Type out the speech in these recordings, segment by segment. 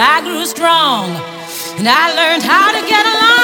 I grew strong and I learned how to get along.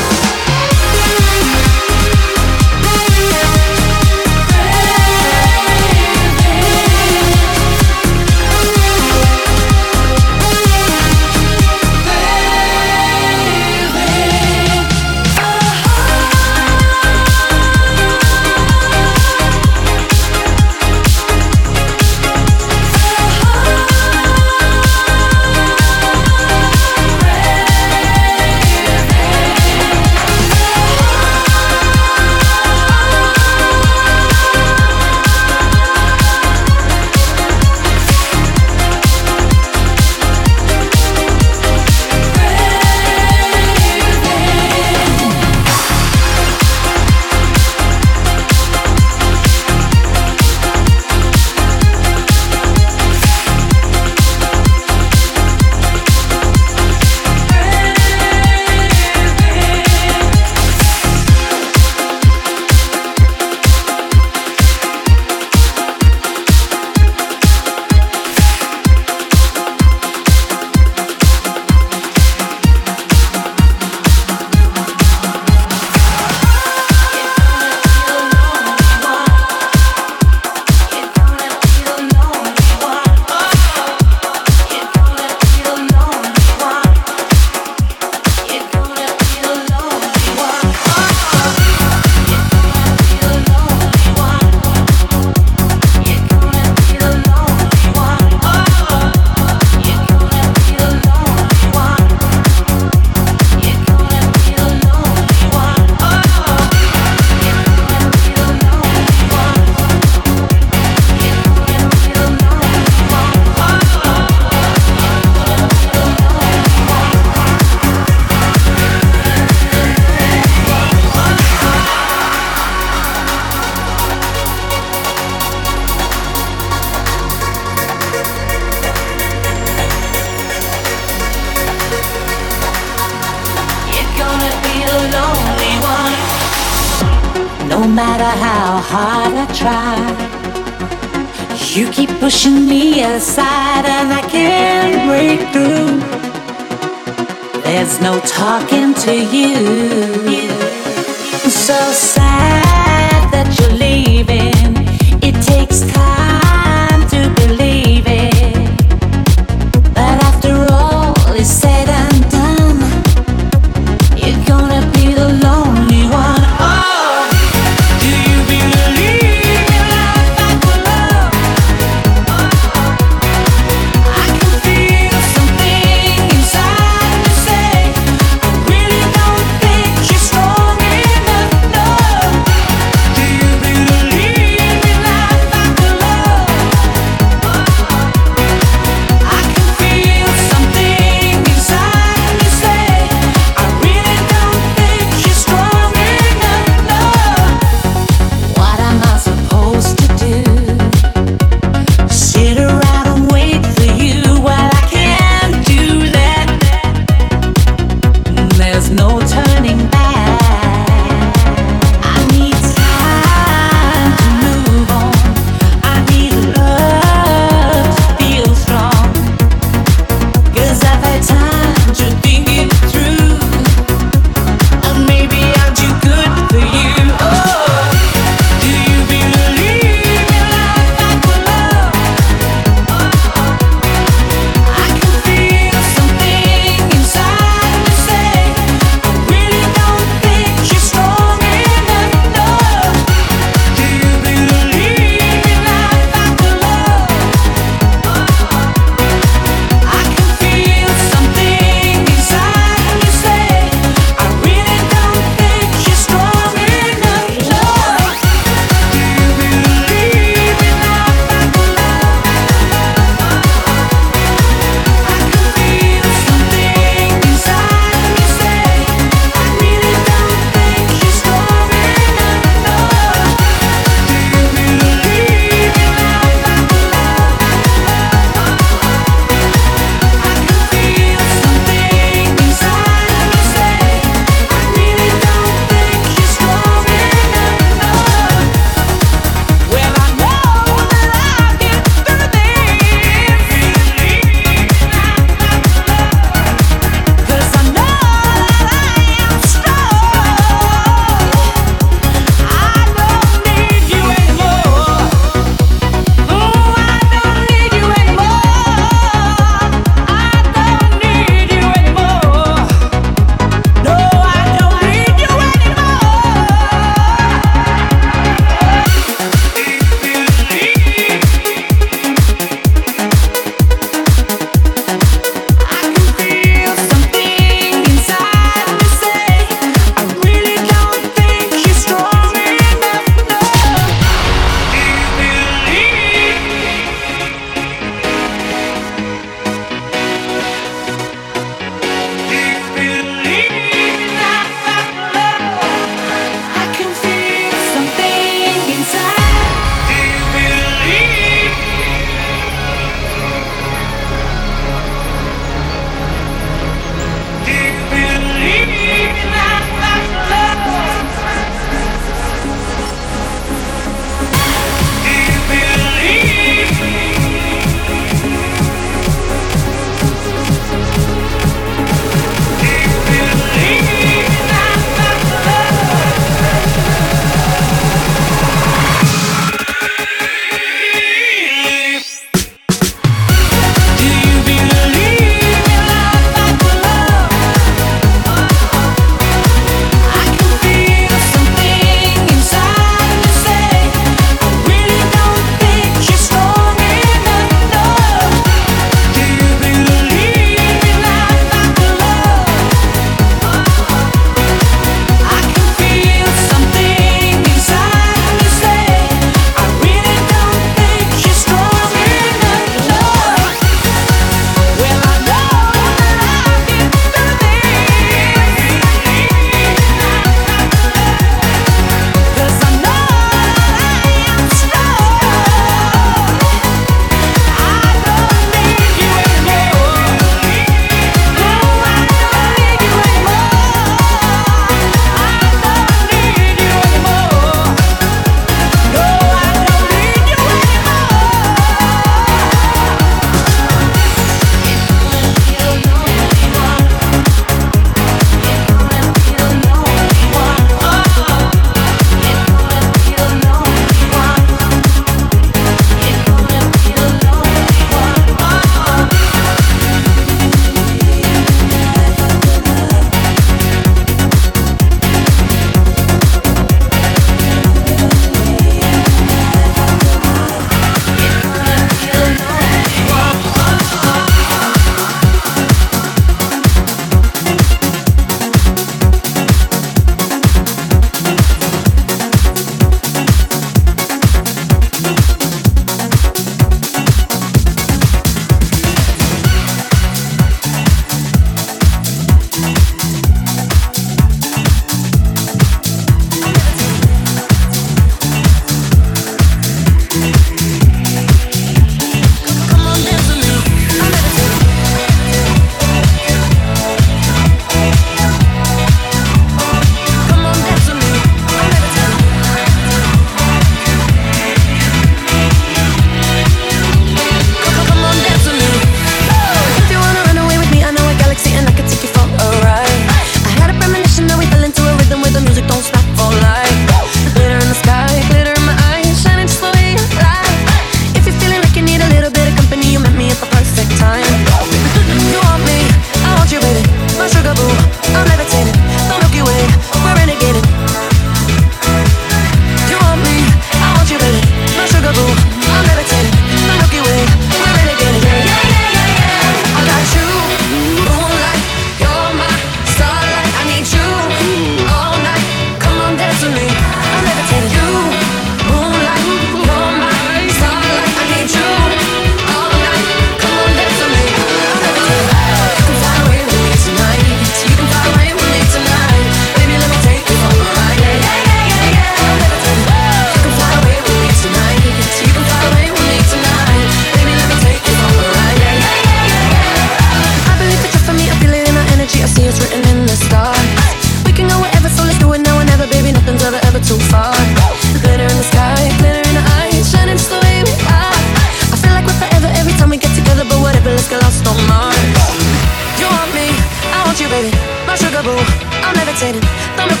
sitting.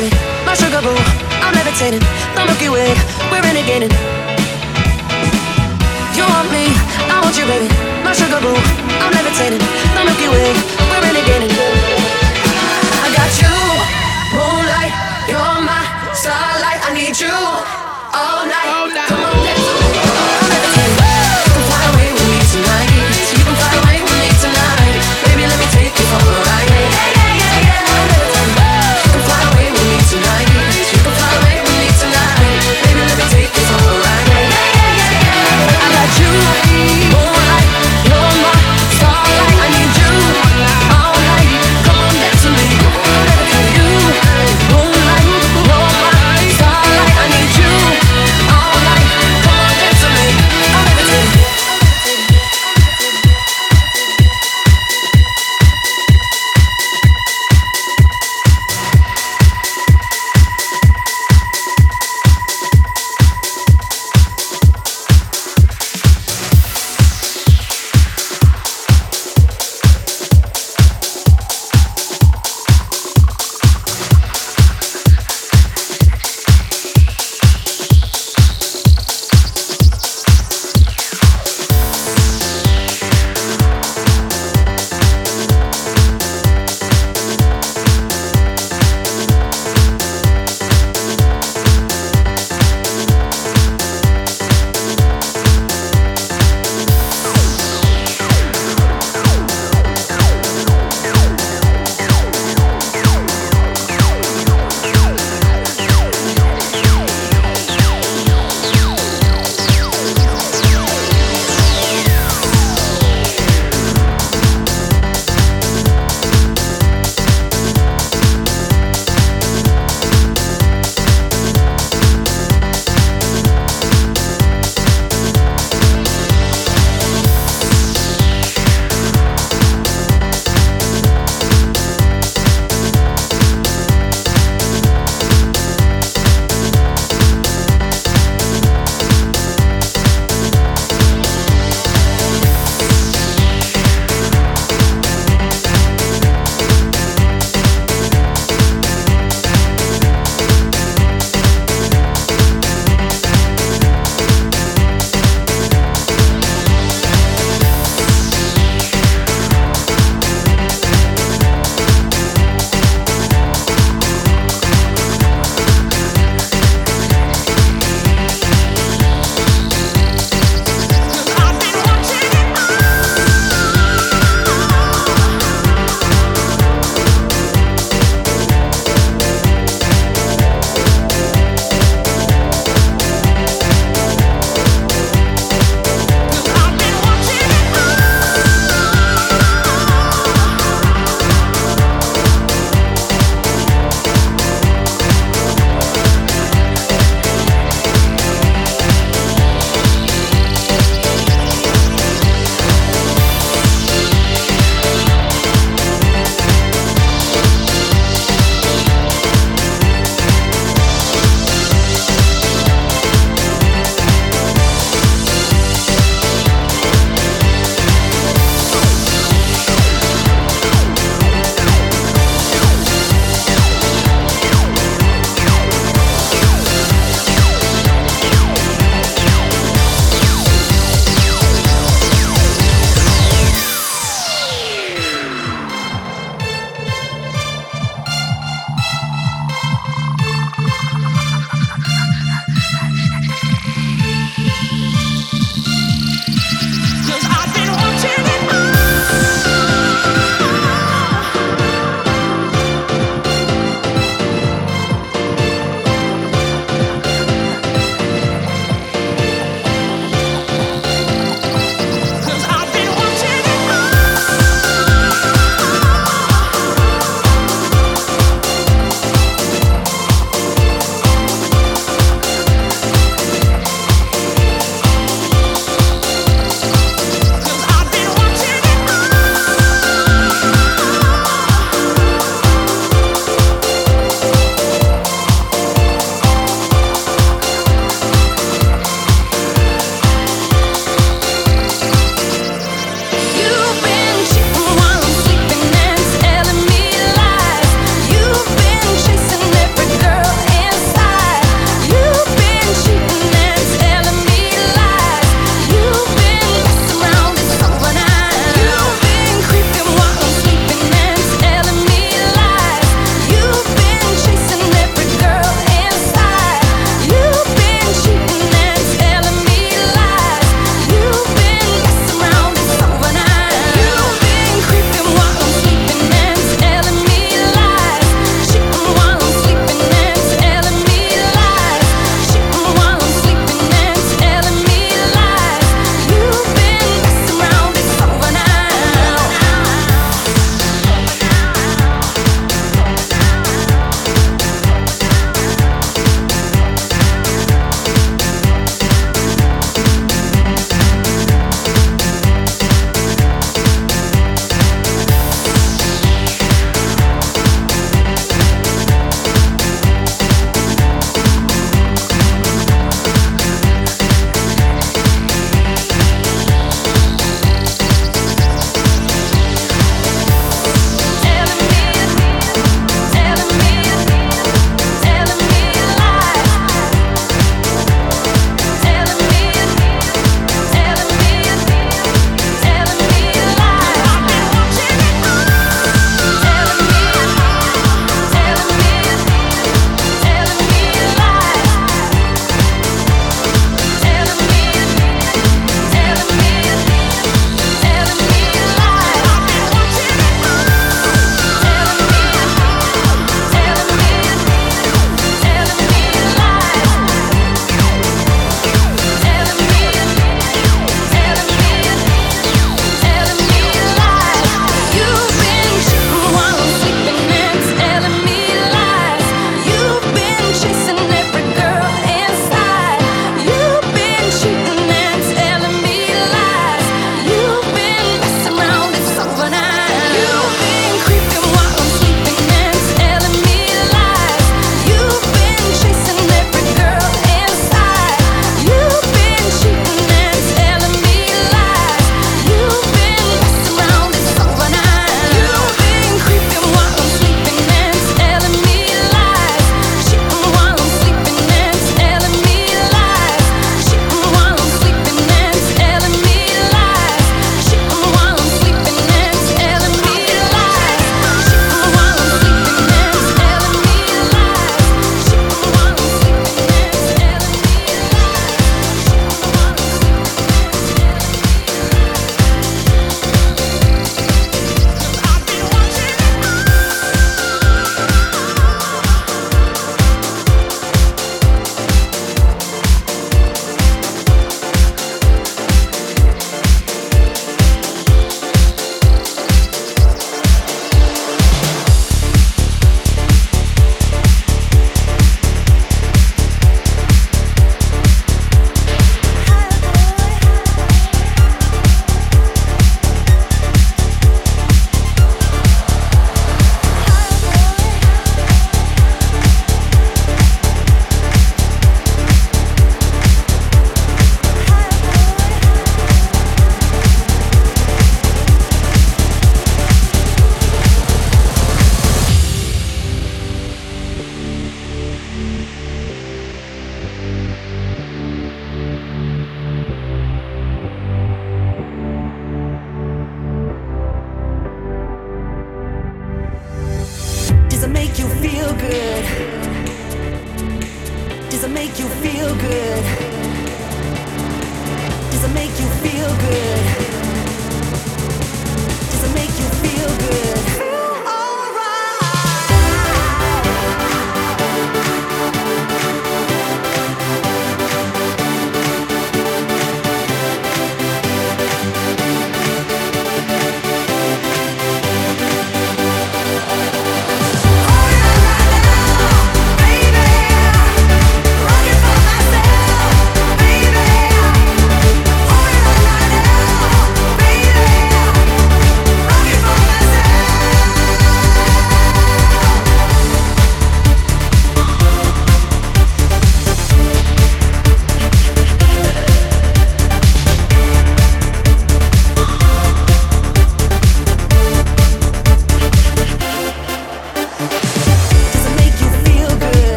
levitating, my sugar boo. I'm levitating, the Milky Way, we're renegading. You want me, I want you, baby. My sugar boo, I'm levitating, the Milky Way, we're renegading. I got you, moonlight, you're my starlight. I need you.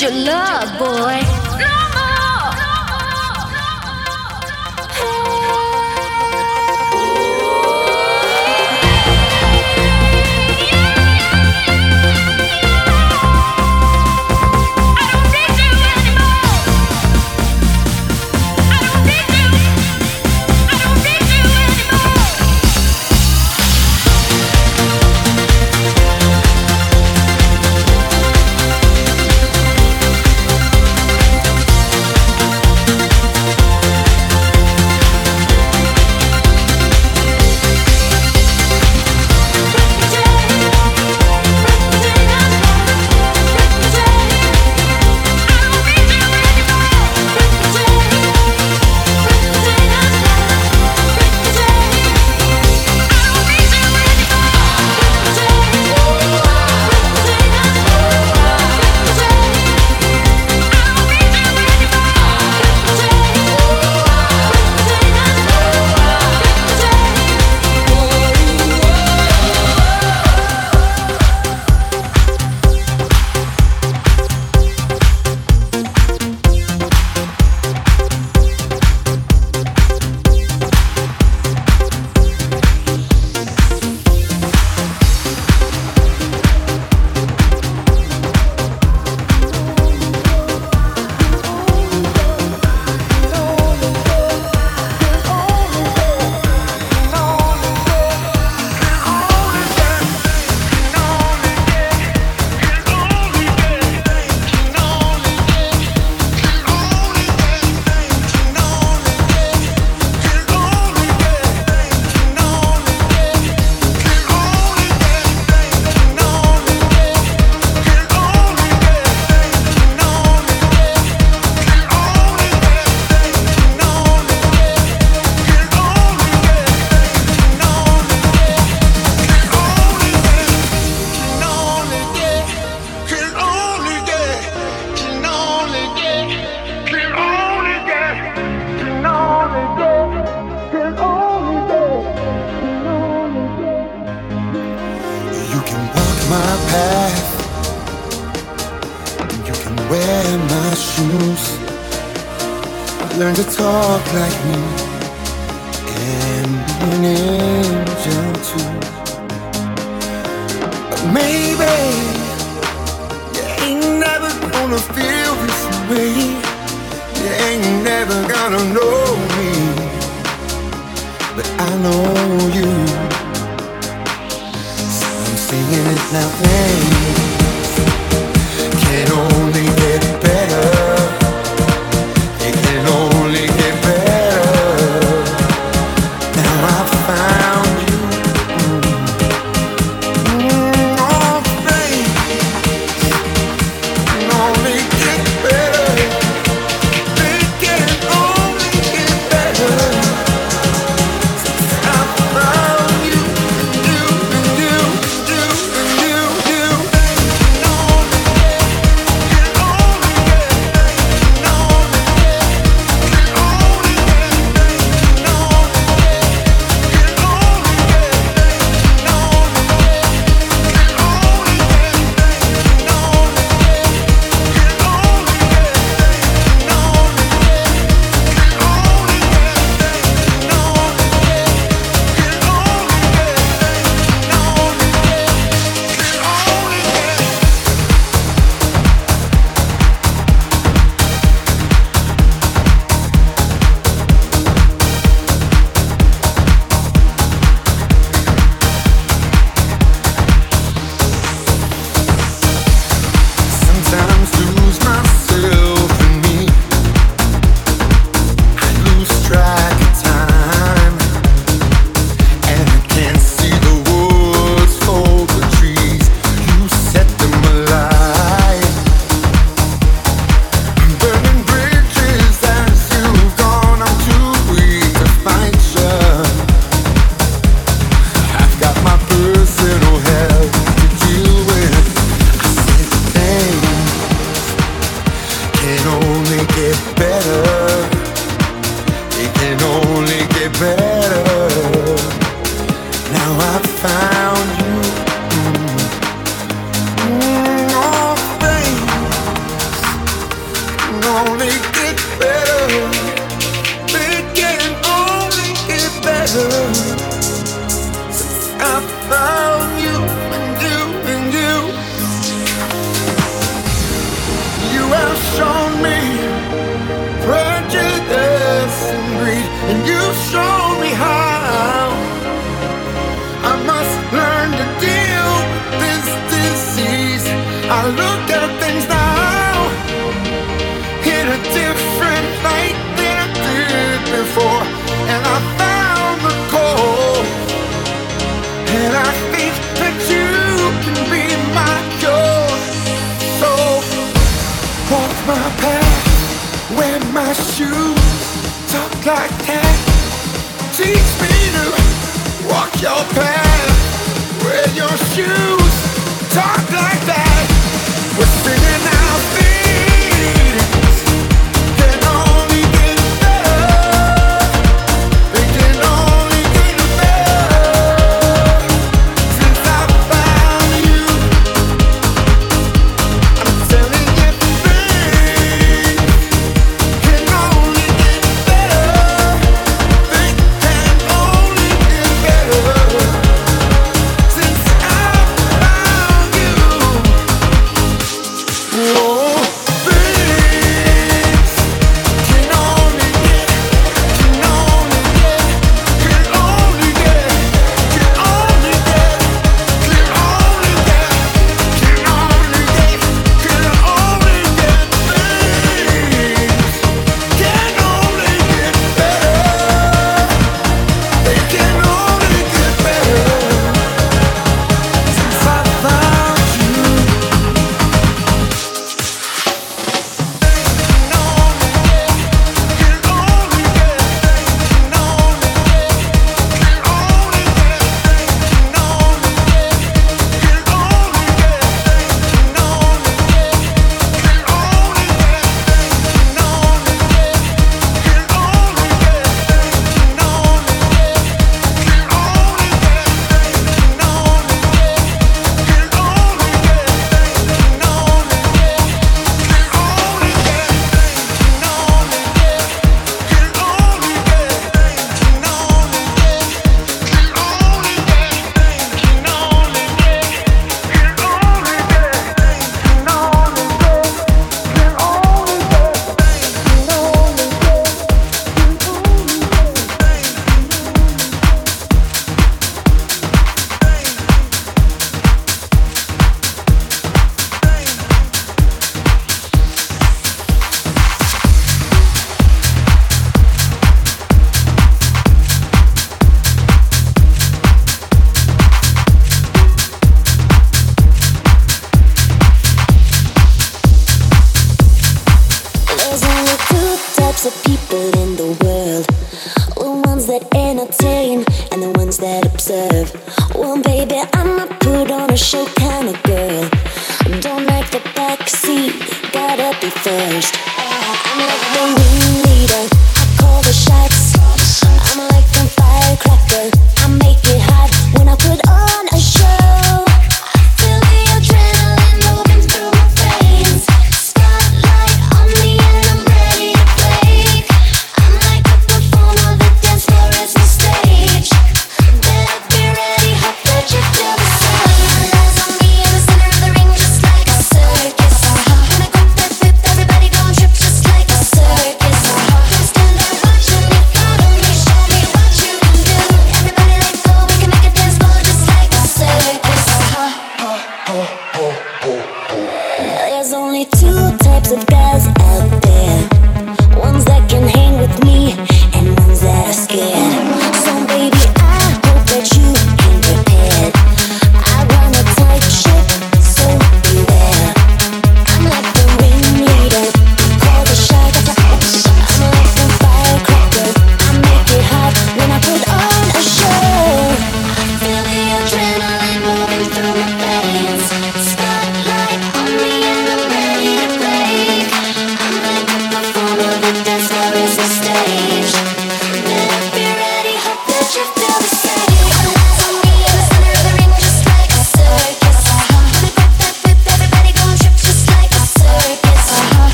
Your love, boy.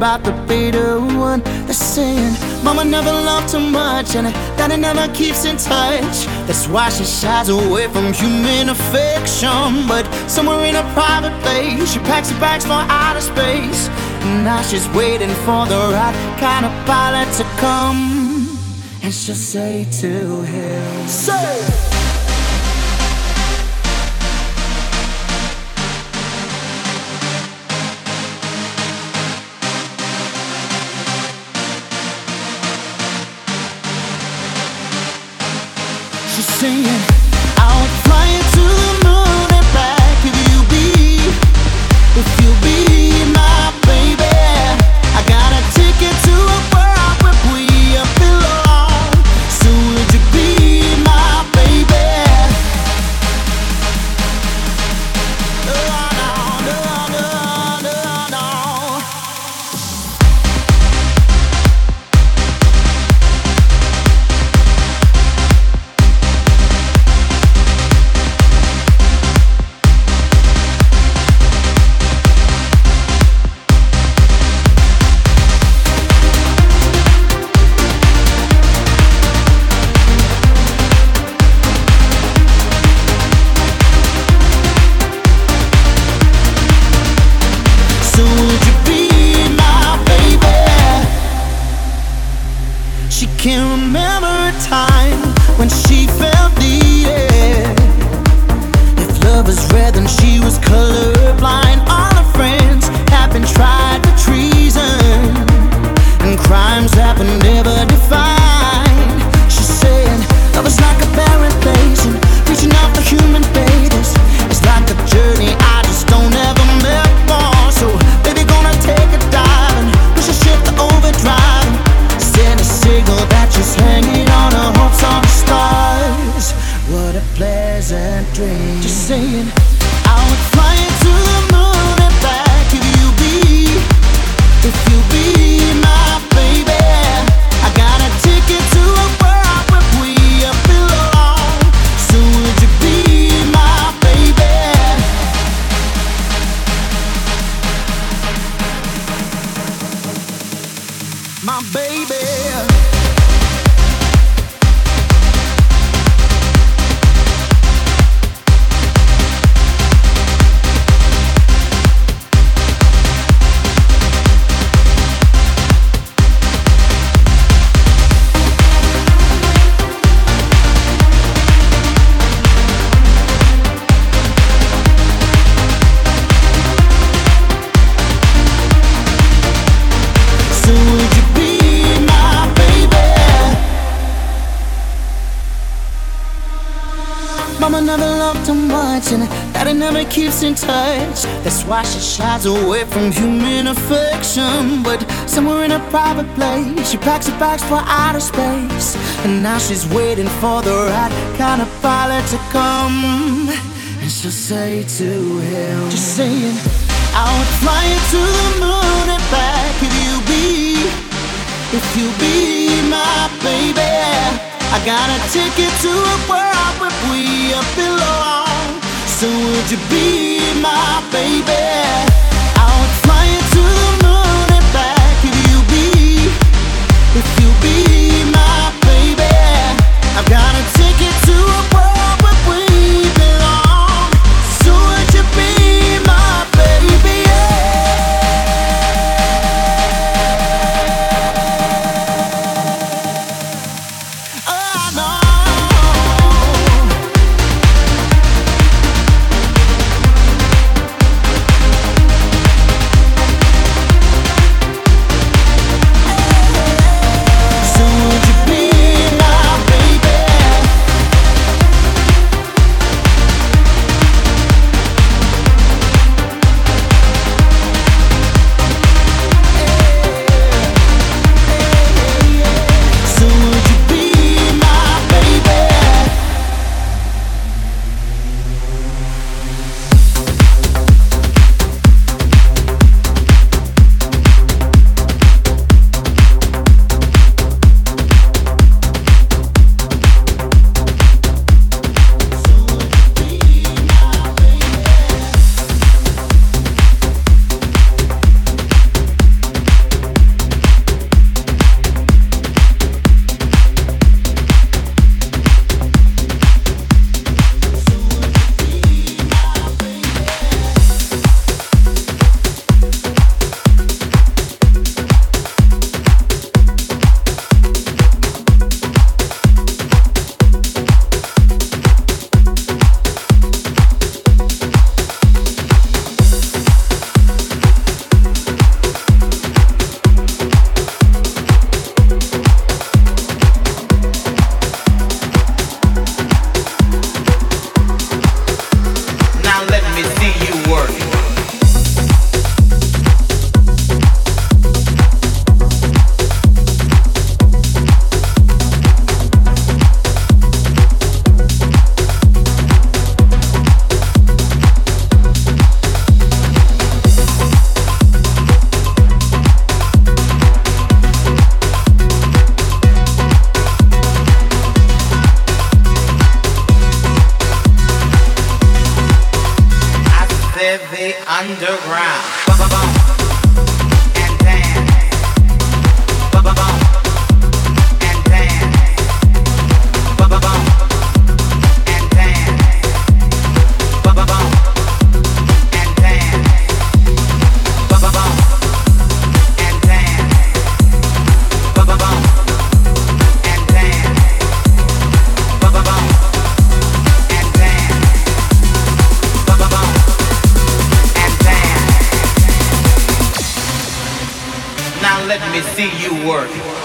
about the bitter one. the sin. Mama never loved too much, and Daddy never keeps in touch. That's why she shies away from human affection. But somewhere in a private place, she packs her bags for outer space. And now she's waiting for the right kind of pilot to come. And she'll say to him, Say! She's singing, out flying. She packs her bags for outer space, and now she's waiting for the right kind of pilot to come. And she'll say to him, just saying, I would fly you to the moon and back if you be, if you be my baby. I got a ticket to a world where we belong. So would you be my baby? let me see you work.